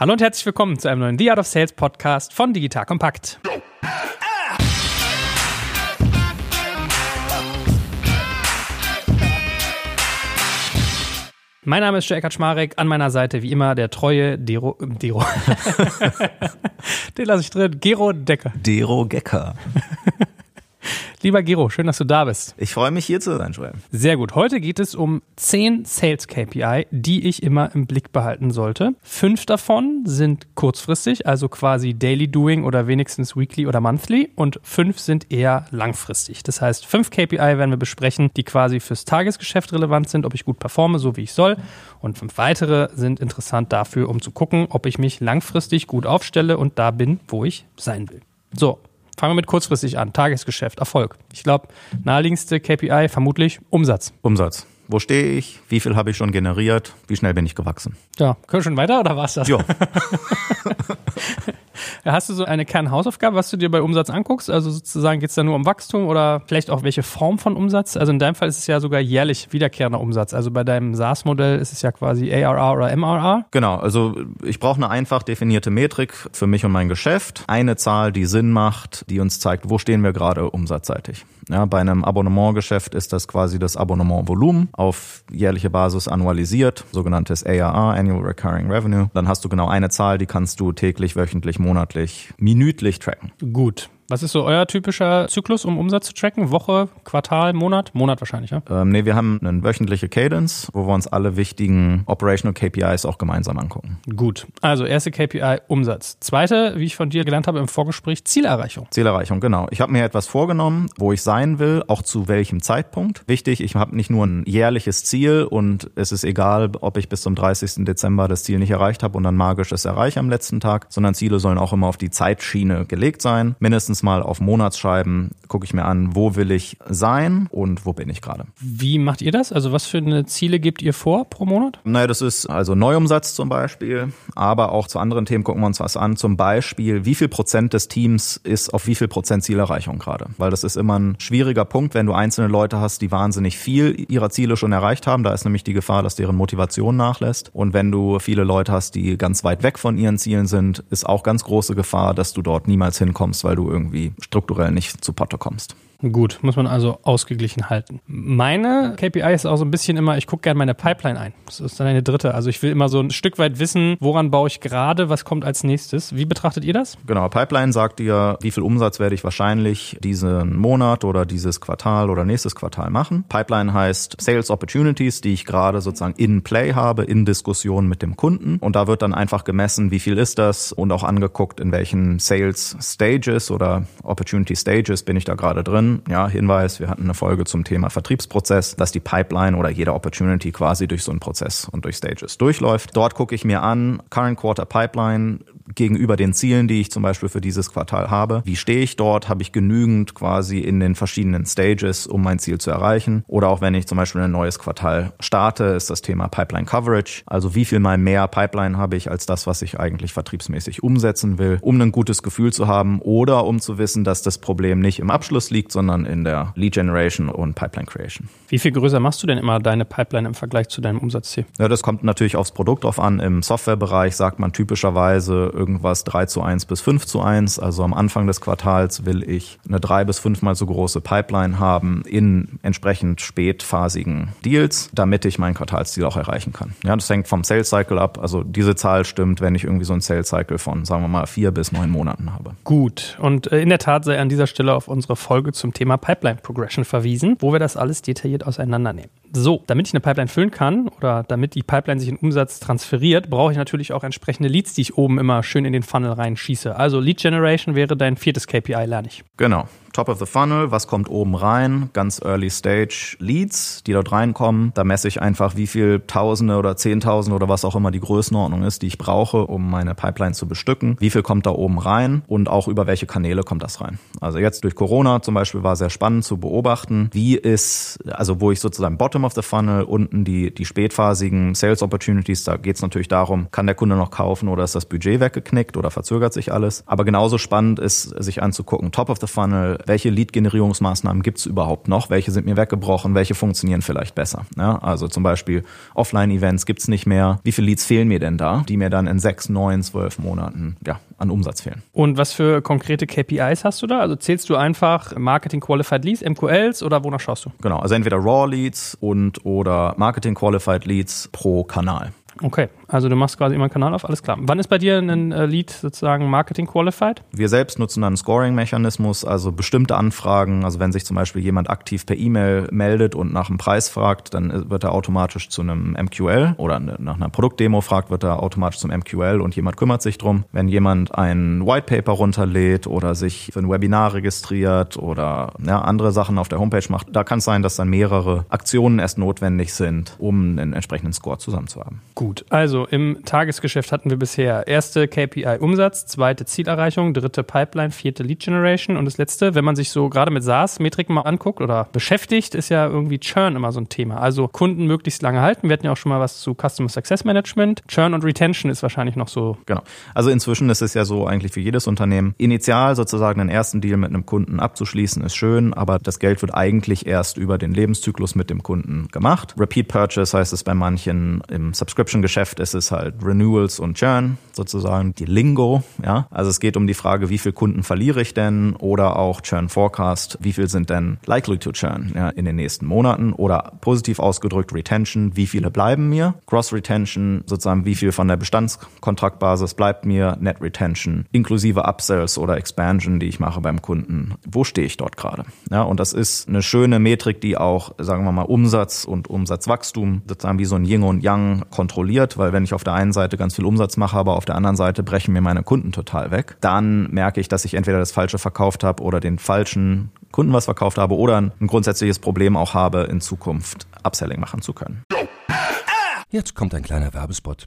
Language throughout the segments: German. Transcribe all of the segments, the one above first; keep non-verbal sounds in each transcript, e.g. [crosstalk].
Hallo und herzlich willkommen zu einem neuen The Art of Sales Podcast von Digital Kompakt. Mein Name ist Joe Eckert Schmarek, an meiner Seite wie immer der treue Dero, Dero. [laughs] Den lasse ich drin, Gero Decker. Dero Gecker. Lieber Gero, schön, dass du da bist. Ich freue mich hier zu sein, Joel. Sehr gut. Heute geht es um 10 Sales KPI, die ich immer im Blick behalten sollte. Fünf davon sind kurzfristig, also quasi Daily Doing oder wenigstens Weekly oder Monthly. Und fünf sind eher langfristig. Das heißt, fünf KPI werden wir besprechen, die quasi fürs Tagesgeschäft relevant sind, ob ich gut performe, so wie ich soll. Und fünf weitere sind interessant dafür, um zu gucken, ob ich mich langfristig gut aufstelle und da bin, wo ich sein will. So, Fangen wir mit kurzfristig an. Tagesgeschäft, Erfolg. Ich glaube, naheliegendste KPI vermutlich Umsatz. Umsatz. Wo stehe ich? Wie viel habe ich schon generiert? Wie schnell bin ich gewachsen? Ja, können wir schon weiter oder war's das? Ja. [laughs] Hast du so eine Kernhausaufgabe, was du dir bei Umsatz anguckst? Also sozusagen geht es da nur um Wachstum oder vielleicht auch welche Form von Umsatz? Also in deinem Fall ist es ja sogar jährlich wiederkehrender Umsatz. Also bei deinem SaaS-Modell ist es ja quasi ARR oder MRR. Genau, also ich brauche eine einfach definierte Metrik für mich und mein Geschäft. Eine Zahl, die Sinn macht, die uns zeigt, wo stehen wir gerade umsatzseitig. Ja, bei einem Abonnementgeschäft ist das quasi das Abonnementvolumen auf jährliche Basis annualisiert, sogenanntes ARR, Annual Recurring Revenue. Dann hast du genau eine Zahl, die kannst du täglich, wöchentlich, monatlich, minütlich tracken. Gut. Was ist so euer typischer Zyklus, um Umsatz zu tracken? Woche, Quartal, Monat? Monat wahrscheinlich, ja? Ähm, nee, wir haben eine wöchentliche Cadence, wo wir uns alle wichtigen Operational KPIs auch gemeinsam angucken. Gut. Also erste KPI Umsatz. Zweite, wie ich von dir gelernt habe im Vorgespräch, Zielerreichung. Zielerreichung, genau. Ich habe mir etwas vorgenommen, wo ich sein will, auch zu welchem Zeitpunkt. Wichtig, ich habe nicht nur ein jährliches Ziel und es ist egal, ob ich bis zum 30. Dezember das Ziel nicht erreicht habe und dann magisch es erreiche am letzten Tag, sondern Ziele sollen auch immer auf die Zeitschiene gelegt sein. Mindestens mal auf Monatsscheiben gucke ich mir an, wo will ich sein und wo bin ich gerade. Wie macht ihr das? Also was für eine Ziele gebt ihr vor pro Monat? Naja, das ist also Neuumsatz zum Beispiel, aber auch zu anderen Themen gucken wir uns was an. Zum Beispiel, wie viel Prozent des Teams ist auf wie viel Prozent Zielerreichung gerade? Weil das ist immer ein schwieriger Punkt, wenn du einzelne Leute hast, die wahnsinnig viel ihrer Ziele schon erreicht haben. Da ist nämlich die Gefahr, dass deren Motivation nachlässt. Und wenn du viele Leute hast, die ganz weit weg von ihren Zielen sind, ist auch ganz große Gefahr, dass du dort niemals hinkommst, weil du irgendwie strukturell nicht zu Potte kommst. Gut, muss man also ausgeglichen halten. Meine KPI ist auch so ein bisschen immer, ich gucke gerne meine Pipeline ein. Das ist dann eine dritte. Also ich will immer so ein Stück weit wissen, woran baue ich gerade, was kommt als nächstes. Wie betrachtet ihr das? Genau, Pipeline sagt dir, wie viel Umsatz werde ich wahrscheinlich diesen Monat oder dieses Quartal oder nächstes Quartal machen. Pipeline heißt Sales Opportunities, die ich gerade sozusagen in Play habe, in Diskussion mit dem Kunden. Und da wird dann einfach gemessen, wie viel ist das und auch angeguckt, in welchen Sales Stages oder Opportunity Stages bin ich da gerade drin ja, Hinweis, wir hatten eine Folge zum Thema Vertriebsprozess, dass die Pipeline oder jede Opportunity quasi durch so einen Prozess und durch Stages durchläuft. Dort gucke ich mir an, Current Quarter Pipeline, gegenüber den Zielen, die ich zum Beispiel für dieses Quartal habe. Wie stehe ich dort? Habe ich genügend quasi in den verschiedenen Stages, um mein Ziel zu erreichen? Oder auch wenn ich zum Beispiel ein neues Quartal starte, ist das Thema Pipeline Coverage. Also wie viel mal mehr Pipeline habe ich als das, was ich eigentlich vertriebsmäßig umsetzen will, um ein gutes Gefühl zu haben oder um zu wissen, dass das Problem nicht im Abschluss liegt, sondern in der Lead Generation und Pipeline Creation. Wie viel größer machst du denn immer deine Pipeline im Vergleich zu deinem Umsatzziel? Ja, das kommt natürlich aufs Produkt drauf an. Im Softwarebereich sagt man typischerweise irgendwas 3 zu 1 bis 5 zu 1. Also am Anfang des Quartals will ich eine drei bis fünfmal so große Pipeline haben in entsprechend spätphasigen Deals, damit ich mein Quartalsziel auch erreichen kann. Ja, das hängt vom Sales Cycle ab. Also diese Zahl stimmt, wenn ich irgendwie so ein Sales Cycle von, sagen wir mal, vier bis neun Monaten habe. Gut. Und äh, in der Tat sei an dieser Stelle auf unsere Folge zum Thema Pipeline Progression verwiesen, wo wir das alles detailliert auseinandernehmen. So, damit ich eine Pipeline füllen kann oder damit die Pipeline sich in Umsatz transferiert, brauche ich natürlich auch entsprechende Leads, die ich oben immer schön in den Funnel reinschieße. Also Lead Generation wäre dein viertes KPI, lerne ich. Genau. Top of the Funnel, was kommt oben rein? Ganz Early Stage Leads, die dort reinkommen. Da messe ich einfach, wie viel Tausende oder Zehntausende oder was auch immer die Größenordnung ist, die ich brauche, um meine Pipeline zu bestücken. Wie viel kommt da oben rein und auch über welche Kanäle kommt das rein? Also jetzt durch Corona zum Beispiel war sehr spannend zu beobachten, wie ist, also wo ich sozusagen Bottom of the Funnel, unten die, die spätphasigen Sales Opportunities, da geht es natürlich darum, kann der Kunde noch kaufen oder ist das Budget weggeknickt oder verzögert sich alles? Aber genauso spannend ist, sich anzugucken, Top of the Funnel, welche Lead-Generierungsmaßnahmen gibt es überhaupt noch, welche sind mir weggebrochen, welche funktionieren vielleicht besser. Ja, also zum Beispiel Offline-Events gibt es nicht mehr. Wie viele Leads fehlen mir denn da, die mir dann in sechs, neun, zwölf Monaten ja, an Umsatz fehlen? Und was für konkrete KPIs hast du da? Also zählst du einfach Marketing Qualified Leads, MQLs oder wonach schaust du? Genau, also entweder Raw Leads und oder Marketing Qualified Leads pro Kanal. Okay, also du machst quasi immer einen Kanal auf, alles klar. Wann ist bei dir ein äh, Lead sozusagen Marketing qualified? Wir selbst nutzen dann einen Scoring-Mechanismus, also bestimmte Anfragen, also wenn sich zum Beispiel jemand aktiv per E-Mail meldet und nach einem Preis fragt, dann äh, wird er automatisch zu einem MQL oder nach einer Produktdemo fragt, wird er automatisch zum MQL und jemand kümmert sich drum. Wenn jemand ein White Paper runterlädt oder sich für ein Webinar registriert oder ja, andere Sachen auf der Homepage macht, da kann es sein, dass dann mehrere Aktionen erst notwendig sind, um einen entsprechenden Score zusammen zu haben. Gut, also im Tagesgeschäft hatten wir bisher erste KPI Umsatz, zweite Zielerreichung, dritte Pipeline, vierte Lead Generation und das letzte, wenn man sich so gerade mit SaaS-Metriken mal anguckt oder beschäftigt, ist ja irgendwie Churn immer so ein Thema. Also Kunden möglichst lange halten. Wir hatten ja auch schon mal was zu Customer Success Management. Churn und Retention ist wahrscheinlich noch so. Genau. Also inzwischen ist es ja so eigentlich für jedes Unternehmen. Initial sozusagen einen ersten Deal mit einem Kunden abzuschließen ist schön, aber das Geld wird eigentlich erst über den Lebenszyklus mit dem Kunden gemacht. Repeat Purchase heißt es bei manchen im Subscription Subscription-Geschäft ist es halt Renewals und Churn, sozusagen die Lingo. Ja? Also es geht um die Frage, wie viele Kunden verliere ich denn oder auch Churn Forecast, wie viel sind denn likely to churn ja, in den nächsten Monaten oder positiv ausgedrückt Retention, wie viele bleiben mir? Gross Retention, sozusagen wie viel von der Bestandskontraktbasis bleibt mir? Net Retention, inklusive Upsells oder Expansion, die ich mache beim Kunden. Wo stehe ich dort gerade? Ja, und das ist eine schöne Metrik, die auch, sagen wir mal, Umsatz und Umsatzwachstum sozusagen wie so ein Yin und Yang kontrolliert, weil wenn ich auf der einen Seite ganz viel Umsatz mache, aber auf der anderen Seite brechen mir meine Kunden total weg, dann merke ich, dass ich entweder das Falsche verkauft habe oder den falschen Kunden was verkauft habe oder ein grundsätzliches Problem auch habe, in Zukunft Upselling machen zu können. Jetzt kommt ein kleiner Werbespot.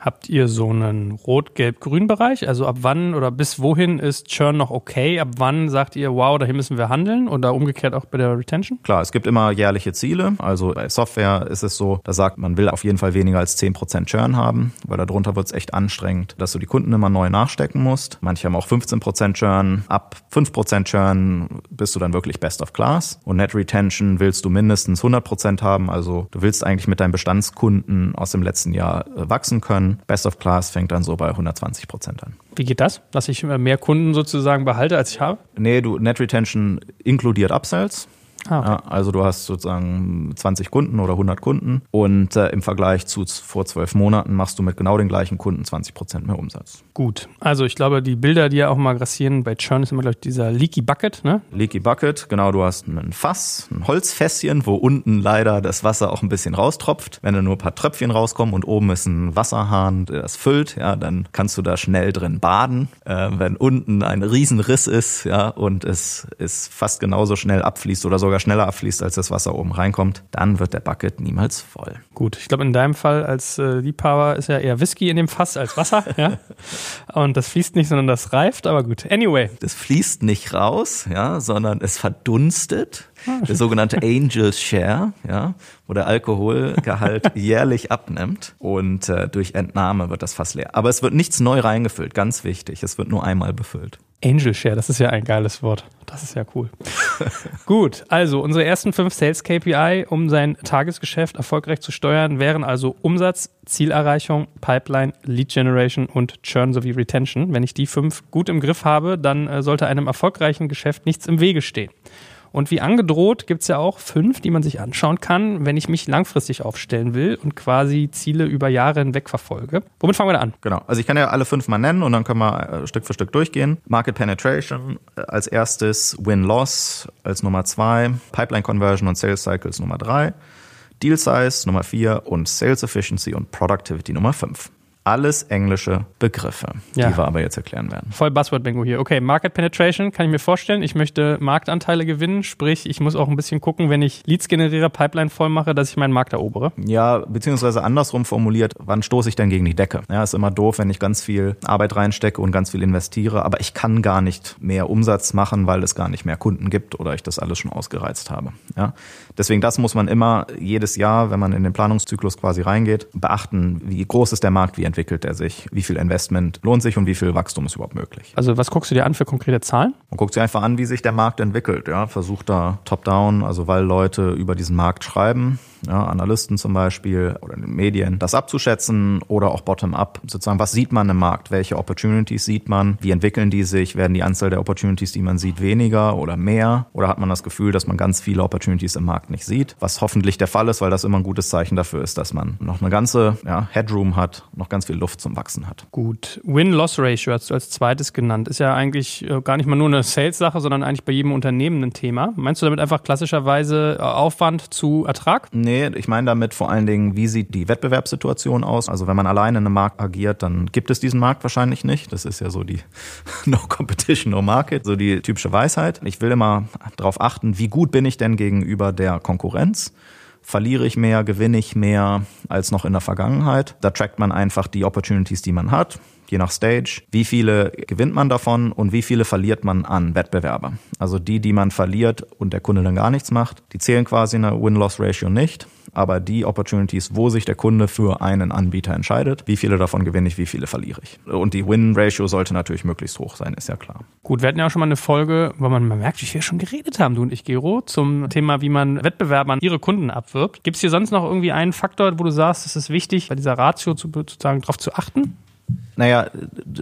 Habt ihr so einen Rot-Gelb-Grün-Bereich? Also ab wann oder bis wohin ist Churn noch okay? Ab wann sagt ihr, wow, dahin müssen wir handeln? Oder umgekehrt auch bei der Retention? Klar, es gibt immer jährliche Ziele. Also bei Software ist es so, da sagt man will auf jeden Fall weniger als 10% Churn haben, weil darunter wird es echt anstrengend, dass du die Kunden immer neu nachstecken musst. Manche haben auch 15% Churn. Ab 5% Churn bist du dann wirklich best of class. Und Net Retention willst du mindestens 100% haben. Also du willst eigentlich mit deinen Bestandskunden aus dem letzten Jahr äh, wachsen können. Best of Class fängt dann so bei 120 Prozent an. Wie geht das? Dass ich mehr Kunden sozusagen behalte, als ich habe? Nee, du, Net Retention inkludiert Upsells. Ah, okay. ja, also du hast sozusagen 20 Kunden oder 100 Kunden und äh, im Vergleich zu vor zwölf Monaten machst du mit genau den gleichen Kunden 20 Prozent mehr Umsatz. Gut, also ich glaube, die Bilder, die ja auch mal grassieren bei Churn, ist immer glaube ich dieser Leaky Bucket, ne? Leaky Bucket, genau, du hast ein Fass, ein Holzfässchen, wo unten leider das Wasser auch ein bisschen raustropft. Wenn da nur ein paar Tröpfchen rauskommen und oben ist ein Wasserhahn, der das füllt, ja, dann kannst du da schnell drin baden. Äh, wenn unten ein Riesenriss ist, ja, und es ist fast genauso schnell abfließt oder sogar schneller abfließt, als das Wasser oben reinkommt, dann wird der Bucket niemals voll. Gut, ich glaube, in deinem Fall als äh, Liebhaber ist ja eher Whisky in dem Fass als Wasser. ja? [laughs] Und das fließt nicht, sondern das reift, aber gut. Anyway. Das fließt nicht raus, ja, sondern es verdunstet. Der sogenannte Angels Share, ja, wo der Alkoholgehalt [laughs] jährlich abnimmt und äh, durch Entnahme wird das fast leer. Aber es wird nichts neu reingefüllt, ganz wichtig. Es wird nur einmal befüllt. Angel Share, das ist ja ein geiles Wort. Das ist ja cool. [laughs] Gut, also unsere ersten fünf Sales KPI, um sein Tagesgeschäft erfolgreich zu steuern, wären also Umsatz, Zielerreichung, Pipeline, Lead Generation und Churn sowie Retention. Wenn ich die fünf gut im Griff habe, dann äh, sollte einem erfolgreichen Geschäft nichts im Wege stehen. Und wie angedroht gibt es ja auch fünf, die man sich anschauen kann, wenn ich mich langfristig aufstellen will und quasi Ziele über Jahre hinweg verfolge. Womit fangen wir da an? Genau. Also ich kann ja alle fünf mal nennen und dann können wir äh, Stück für Stück durchgehen. Market Penetration äh, als erstes, Win-Loss als Nummer zwei, Pipeline Conversion und Sales Cycles Nummer drei, Deal Size Nummer vier und Sales Efficiency und Productivity Nummer fünf alles englische Begriffe, ja. die wir aber jetzt erklären werden. Voll Buzzword-Bingo hier. Okay, Market Penetration kann ich mir vorstellen. Ich möchte Marktanteile gewinnen, sprich, ich muss auch ein bisschen gucken, wenn ich Leads generiere, Pipeline voll mache, dass ich meinen Markt erobere. Ja, beziehungsweise andersrum formuliert, wann stoße ich denn gegen die Decke? Ja, ist immer doof, wenn ich ganz viel Arbeit reinstecke und ganz viel investiere, aber ich kann gar nicht mehr Umsatz machen, weil es gar nicht mehr Kunden gibt oder ich das alles schon ausgereizt habe. Ja, deswegen das muss man immer jedes Jahr, wenn man in den Planungszyklus quasi reingeht, beachten, wie groß ist der Markt, wie entwickelt er sich, wie viel Investment lohnt sich und wie viel Wachstum ist überhaupt möglich. Also was guckst du dir an für konkrete Zahlen? Man guckt sich einfach an, wie sich der Markt entwickelt. Ja, versucht da top-down, also weil Leute über diesen Markt schreiben, ja, Analysten zum Beispiel oder in den Medien, das abzuschätzen oder auch bottom-up, sozusagen, was sieht man im Markt, welche Opportunities sieht man, wie entwickeln die sich, werden die Anzahl der Opportunities, die man sieht, weniger oder mehr oder hat man das Gefühl, dass man ganz viele Opportunities im Markt nicht sieht, was hoffentlich der Fall ist, weil das immer ein gutes Zeichen dafür ist, dass man noch eine ganze ja, Headroom hat, noch ganz viel Luft zum Wachsen hat. Gut, Win-Loss-Ratio hast du als zweites genannt, ist ja eigentlich äh, gar nicht mal nur eine Sales-Sache, sondern eigentlich bei jedem Unternehmen ein Thema. Meinst du damit einfach klassischerweise äh, Aufwand zu Ertrag? Nee, Nee, ich meine damit vor allen Dingen, wie sieht die Wettbewerbssituation aus? Also wenn man alleine in einem Markt agiert, dann gibt es diesen Markt wahrscheinlich nicht. Das ist ja so die [laughs] No Competition, No Market, so die typische Weisheit. Ich will immer darauf achten, wie gut bin ich denn gegenüber der Konkurrenz? verliere ich mehr, gewinne ich mehr als noch in der Vergangenheit. Da trackt man einfach die Opportunities, die man hat je nach Stage, wie viele gewinnt man davon und wie viele verliert man an Wettbewerber. Also die, die man verliert und der Kunde dann gar nichts macht, die zählen quasi in der Win-Loss-Ratio nicht. Aber die Opportunities, wo sich der Kunde für einen Anbieter entscheidet, wie viele davon gewinne ich, wie viele verliere ich. Und die Win-Ratio sollte natürlich möglichst hoch sein, ist ja klar. Gut, wir hatten ja auch schon mal eine Folge, wo man, merkt, wie wir schon geredet haben, du und ich, Gero, zum Thema, wie man Wettbewerbern ihre Kunden abwirbt. Gibt es hier sonst noch irgendwie einen Faktor, wo du sagst, es ist wichtig, bei dieser Ratio zu, sozusagen darauf zu achten? Naja,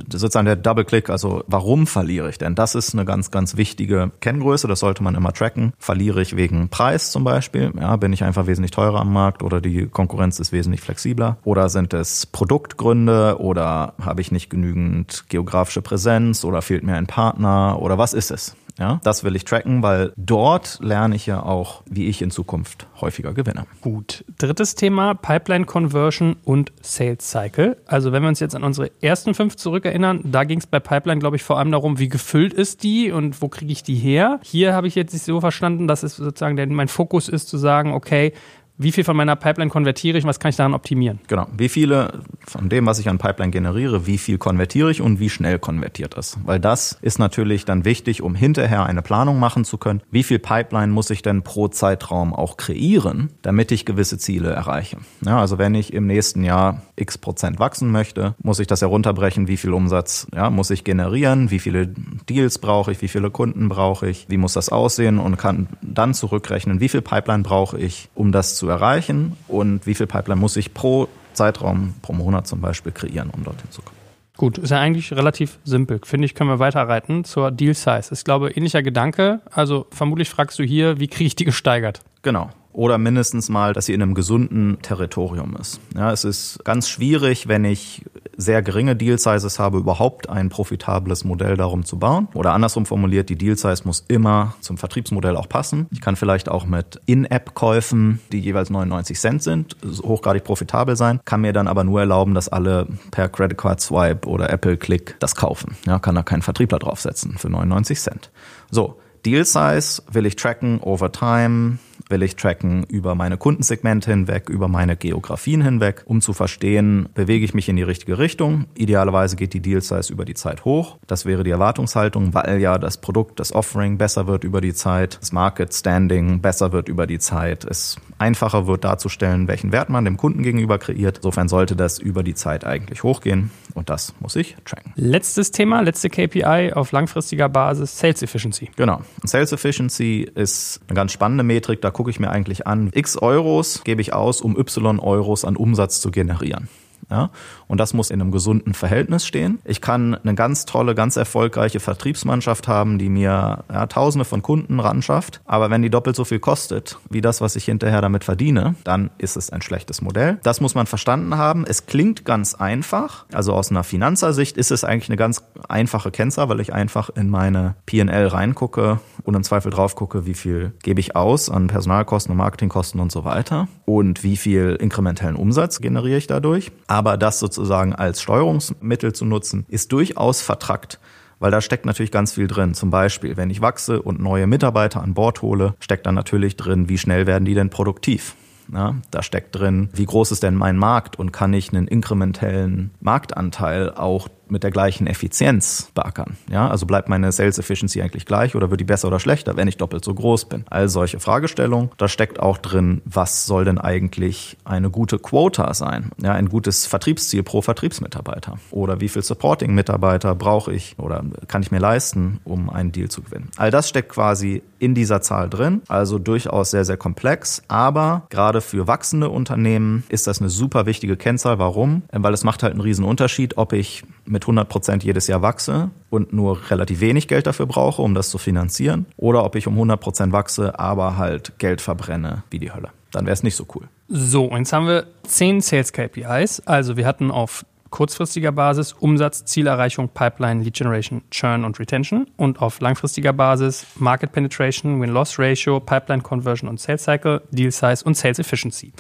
sozusagen der Double-Click, also warum verliere ich denn? Das ist eine ganz, ganz wichtige Kenngröße, das sollte man immer tracken. Verliere ich wegen Preis zum Beispiel? Ja, bin ich einfach wesentlich teurer am Markt oder die Konkurrenz ist wesentlich flexibler? Oder sind es Produktgründe oder habe ich nicht genügend geografische Präsenz oder fehlt mir ein Partner oder was ist es? Ja, das will ich tracken, weil dort lerne ich ja auch, wie ich in Zukunft häufiger gewinne. Gut. Drittes Thema, Pipeline Conversion und Sales Cycle. Also wenn wir uns jetzt an unsere ersten fünf zurückerinnern, da ging es bei Pipeline, glaube ich, vor allem darum, wie gefüllt ist die und wo kriege ich die her. Hier habe ich jetzt so verstanden, dass es sozusagen mein Fokus ist zu sagen, okay, wie viel von meiner Pipeline konvertiere ich und was kann ich daran optimieren? Genau. Wie viele von dem, was ich an Pipeline generiere, wie viel konvertiere ich und wie schnell konvertiert das? Weil das ist natürlich dann wichtig, um hinterher eine Planung machen zu können. Wie viel Pipeline muss ich denn pro Zeitraum auch kreieren, damit ich gewisse Ziele erreiche? Ja, also wenn ich im nächsten Jahr x Prozent wachsen möchte, muss ich das herunterbrechen, wie viel Umsatz ja, muss ich generieren, wie viele Deals brauche ich, wie viele Kunden brauche ich, wie muss das aussehen und kann dann zurückrechnen, wie viel Pipeline brauche ich, um das zu erreichen und wie viel Pipeline muss ich pro Zeitraum, pro Monat zum Beispiel kreieren, um dorthin zu kommen. Gut, ist ja eigentlich relativ simpel. Finde ich, können wir weiterreiten zur Deal Size. Ist, glaube ich, ähnlicher Gedanke. Also vermutlich fragst du hier, wie kriege ich die gesteigert? Genau oder mindestens mal, dass sie in einem gesunden Territorium ist. Ja, es ist ganz schwierig, wenn ich sehr geringe Deal Sizes habe, überhaupt ein profitables Modell darum zu bauen. Oder andersrum formuliert, die Deal Size muss immer zum Vertriebsmodell auch passen. Ich kann vielleicht auch mit In-App-Käufen, die jeweils 99 Cent sind, hochgradig profitabel sein, kann mir dann aber nur erlauben, dass alle per Credit Card Swipe oder Apple Click das kaufen. Ja, kann da keinen Vertriebler draufsetzen für 99 Cent. So, Deal Size will ich tracken over time will ich tracken über meine Kundensegmente hinweg, über meine Geografien hinweg, um zu verstehen, bewege ich mich in die richtige Richtung. Idealerweise geht die Deal Size über die Zeit hoch. Das wäre die Erwartungshaltung, weil ja das Produkt, das Offering besser wird über die Zeit, das Market Standing besser wird über die Zeit, es einfacher wird darzustellen, welchen Wert man dem Kunden gegenüber kreiert. Insofern sollte das über die Zeit eigentlich hochgehen und das muss ich tracken. Letztes Thema, letzte KPI auf langfristiger Basis, Sales Efficiency. Genau. Sales Efficiency ist eine ganz spannende Metrik, da gucke ich mir eigentlich an, x Euros gebe ich aus, um y Euros an Umsatz zu generieren. Ja? Und das muss in einem gesunden Verhältnis stehen. Ich kann eine ganz tolle, ganz erfolgreiche Vertriebsmannschaft haben, die mir ja, Tausende von Kunden ran schafft. Aber wenn die doppelt so viel kostet, wie das, was ich hinterher damit verdiene, dann ist es ein schlechtes Modell. Das muss man verstanden haben. Es klingt ganz einfach. Also aus einer Finanzersicht ist es eigentlich eine ganz einfache Kennzahl, weil ich einfach in meine PL reingucke und im Zweifel drauf gucke, wie viel gebe ich aus an Personalkosten und Marketingkosten und so weiter und wie viel inkrementellen Umsatz generiere ich dadurch. Aber das sozusagen als Steuerungsmittel zu nutzen, ist durchaus vertrackt weil da steckt natürlich ganz viel drin. Zum Beispiel, wenn ich wachse und neue Mitarbeiter an Bord hole, steckt da natürlich drin, wie schnell werden die denn produktiv. Ja, da steckt drin, wie groß ist denn mein Markt und kann ich einen inkrementellen Marktanteil auch mit der gleichen Effizienz beackern. Ja, also bleibt meine Sales Efficiency eigentlich gleich oder wird die besser oder schlechter, wenn ich doppelt so groß bin? All solche Fragestellungen. Da steckt auch drin, was soll denn eigentlich eine gute Quota sein? Ja, ein gutes Vertriebsziel pro Vertriebsmitarbeiter. Oder wie viel Supporting-Mitarbeiter brauche ich oder kann ich mir leisten, um einen Deal zu gewinnen? All das steckt quasi in dieser Zahl drin. Also durchaus sehr, sehr komplex. Aber gerade für wachsende Unternehmen ist das eine super wichtige Kennzahl. Warum? Weil es macht halt einen riesen Unterschied, ob ich mit 100 Prozent jedes Jahr wachse und nur relativ wenig Geld dafür brauche, um das zu finanzieren, oder ob ich um 100 Prozent wachse, aber halt Geld verbrenne wie die Hölle. Dann wäre es nicht so cool. So, und jetzt haben wir 10 Sales KPIs. Also wir hatten auf kurzfristiger Basis Umsatz, Zielerreichung, Pipeline, Lead Generation, Churn und Retention und auf langfristiger Basis Market Penetration, Win-Loss Ratio, Pipeline Conversion und Sales Cycle, Deal Size und Sales Efficiency.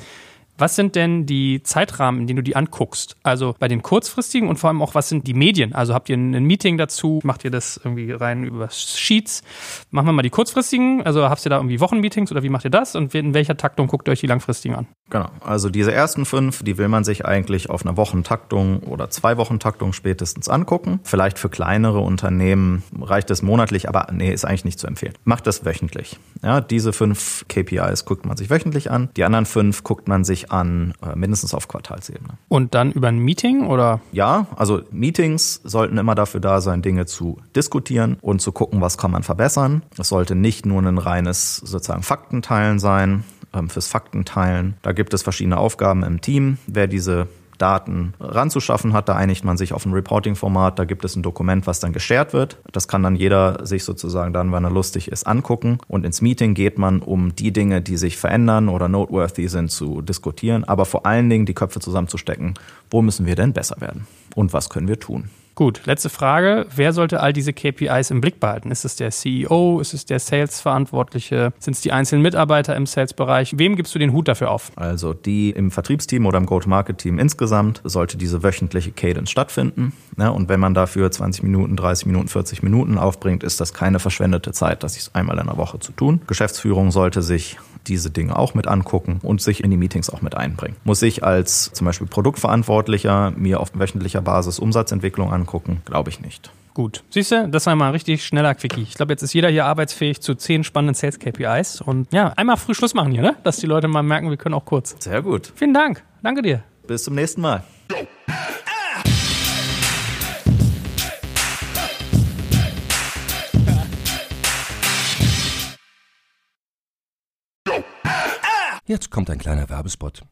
Was sind denn die Zeitrahmen, in denen du die anguckst? Also bei den kurzfristigen und vor allem auch, was sind die Medien? Also habt ihr ein Meeting dazu? Macht ihr das irgendwie rein über Sheets? Machen wir mal die kurzfristigen. Also habt ihr da irgendwie Wochenmeetings oder wie macht ihr das? Und in welcher Taktung guckt ihr euch die langfristigen an? Genau. Also diese ersten fünf, die will man sich eigentlich auf einer Wochentaktung oder zwei Wochentaktung spätestens angucken. Vielleicht für kleinere Unternehmen reicht es monatlich, aber nee, ist eigentlich nicht zu empfehlen. Macht das wöchentlich. Ja, diese fünf KPIs guckt man sich wöchentlich an. Die anderen fünf guckt man sich an, äh, mindestens auf Quartalsebene. Und dann über ein Meeting oder? Ja, also Meetings sollten immer dafür da sein, Dinge zu diskutieren und zu gucken, was kann man verbessern. Es sollte nicht nur ein reines sozusagen Faktenteilen sein, ähm, fürs Faktenteilen. Da gibt es verschiedene Aufgaben im Team. Wer diese Daten ranzuschaffen hat. Da einigt man sich auf ein Reporting-Format. Da gibt es ein Dokument, was dann geshared wird. Das kann dann jeder sich sozusagen dann, wenn er lustig ist, angucken. Und ins Meeting geht man, um die Dinge, die sich verändern oder noteworthy sind, zu diskutieren. Aber vor allen Dingen die Köpfe zusammenzustecken. Wo müssen wir denn besser werden? Und was können wir tun? Gut, letzte Frage. Wer sollte all diese KPIs im Blick behalten? Ist es der CEO? Ist es der Sales-Verantwortliche? Sind es die einzelnen Mitarbeiter im Sales-Bereich? Wem gibst du den Hut dafür auf? Also die im Vertriebsteam oder im Go-to-Market-Team insgesamt sollte diese wöchentliche Cadence stattfinden. Ja, und wenn man dafür 20 Minuten, 30 Minuten, 40 Minuten aufbringt, ist das keine verschwendete Zeit, das ist einmal in der Woche zu tun. Geschäftsführung sollte sich diese Dinge auch mit angucken und sich in die Meetings auch mit einbringen. Muss ich als zum Beispiel Produktverantwortlicher mir auf wöchentlicher Basis Umsatzentwicklung angucken? Glaube ich nicht. Gut. Siehst du, das war mal ein richtig schneller Quickie. Ich glaube, jetzt ist jeder hier arbeitsfähig zu zehn spannenden Sales KPIs. Und ja, einmal früh Schluss machen hier, ne? Dass die Leute mal merken, wir können auch kurz. Sehr gut. Vielen Dank. Danke dir. Bis zum nächsten Mal. Jetzt kommt ein kleiner Werbespot.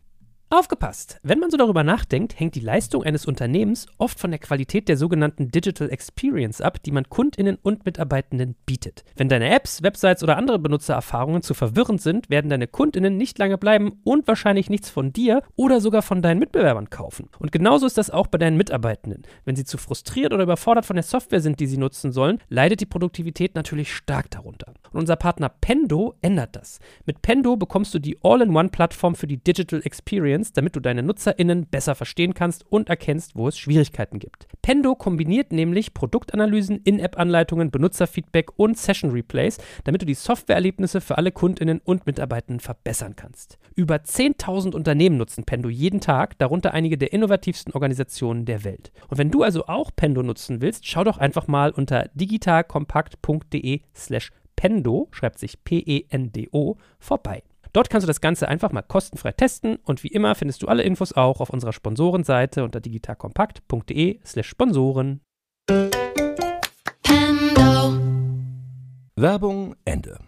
Aufgepasst! Wenn man so darüber nachdenkt, hängt die Leistung eines Unternehmens oft von der Qualität der sogenannten Digital Experience ab, die man Kundinnen und Mitarbeitenden bietet. Wenn deine Apps, Websites oder andere Benutzererfahrungen zu verwirrend sind, werden deine Kundinnen nicht lange bleiben und wahrscheinlich nichts von dir oder sogar von deinen Mitbewerbern kaufen. Und genauso ist das auch bei deinen Mitarbeitenden. Wenn sie zu frustriert oder überfordert von der Software sind, die sie nutzen sollen, leidet die Produktivität natürlich stark darunter. Und unser Partner Pendo ändert das. Mit Pendo bekommst du die All-in-One-Plattform für die Digital Experience Experience, damit du deine NutzerInnen besser verstehen kannst und erkennst, wo es Schwierigkeiten gibt. Pendo kombiniert nämlich Produktanalysen, In-App-Anleitungen, Benutzerfeedback und Session-Replays, damit du die Softwareerlebnisse für alle KundInnen und Mitarbeitenden verbessern kannst. Über 10.000 Unternehmen nutzen Pendo jeden Tag, darunter einige der innovativsten Organisationen der Welt. Und wenn du also auch Pendo nutzen willst, schau doch einfach mal unter digitalkompakt.de slash Pendo, schreibt sich P-E-N-D-O, vorbei. Dort kannst du das Ganze einfach mal kostenfrei testen und wie immer findest du alle Infos auch auf unserer Sponsorenseite unter digitalkompakt.de slash Sponsoren. Werbung Ende.